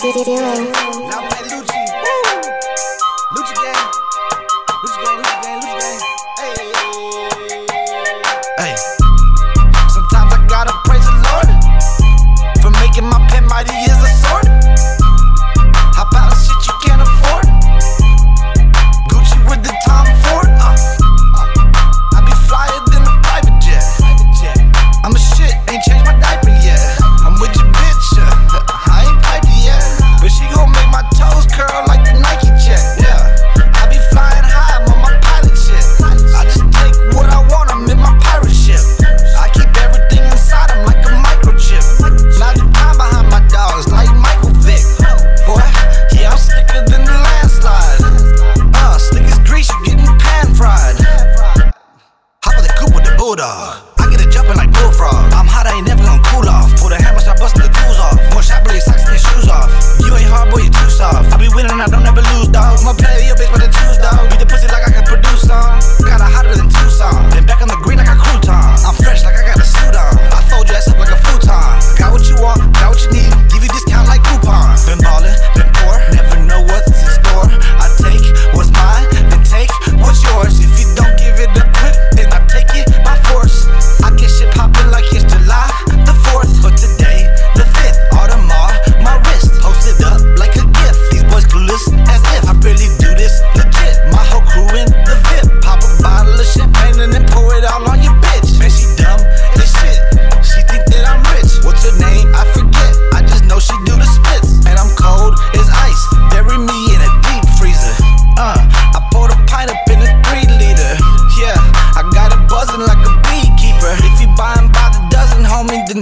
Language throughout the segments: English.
zero. Now play Lucci. Lucci gang. Lucci. Hey. Hey. dog. I get a jumping like bullfrog. I'm hot, I ain't never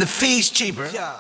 fees cheaper. Yeah.